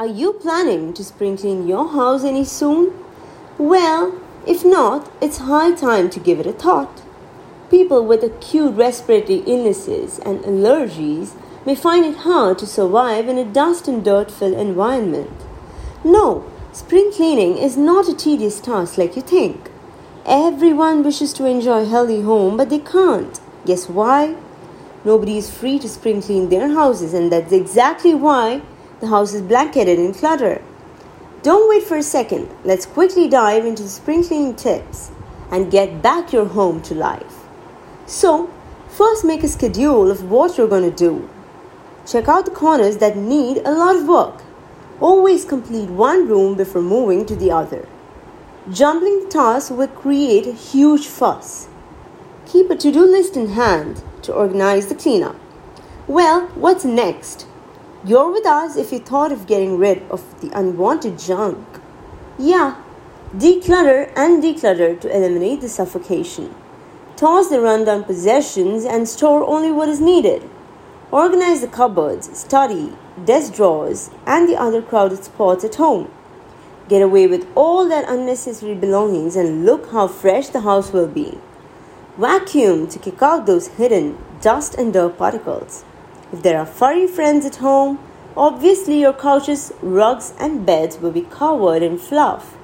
Are you planning to spring clean your house any soon? Well, if not, it's high time to give it a thought. People with acute respiratory illnesses and allergies may find it hard to survive in a dust and dirt filled environment. No, spring cleaning is not a tedious task like you think. Everyone wishes to enjoy a healthy home, but they can't. Guess why? Nobody is free to spring clean their houses, and that's exactly why the house is blanketed in clutter. Don't wait for a second. Let's quickly dive into the spring cleaning tips and get back your home to life. So, first make a schedule of what you're going to do. Check out the corners that need a lot of work. Always complete one room before moving to the other. Jumbling tasks will create a huge fuss. Keep a to do list in hand to organize the cleanup. Well, what's next? You're with us if you thought of getting rid of the unwanted junk. Yeah, declutter and declutter to eliminate the suffocation. Toss the rundown possessions and store only what is needed. Organize the cupboards, study, desk drawers, and the other crowded spots at home. Get away with all that unnecessary belongings and look how fresh the house will be. Vacuum to kick out those hidden dust and dirt particles. If there are furry friends at home, obviously your couches, rugs, and beds will be covered in fluff.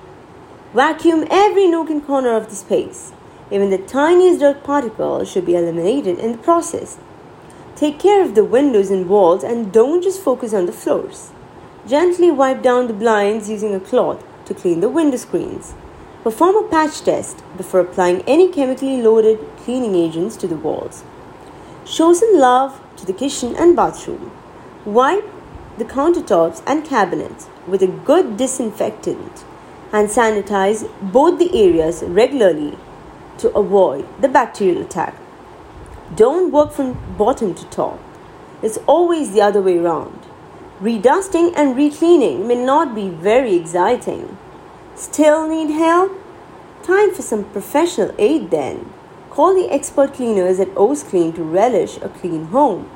Vacuum every nook and corner of the space. Even the tiniest dirt particle should be eliminated in the process. Take care of the windows and walls and don't just focus on the floors. Gently wipe down the blinds using a cloth to clean the window screens. Perform a patch test before applying any chemically loaded cleaning agents to the walls. Show some love to the kitchen and bathroom. Wipe the countertops and cabinets with a good disinfectant and sanitize both the areas regularly to avoid the bacterial attack. Don't work from bottom to top. It's always the other way around. Redusting and recleaning may not be very exciting. Still need help? Time for some professional aid then. Call the expert cleaners at O's Clean to relish a clean home.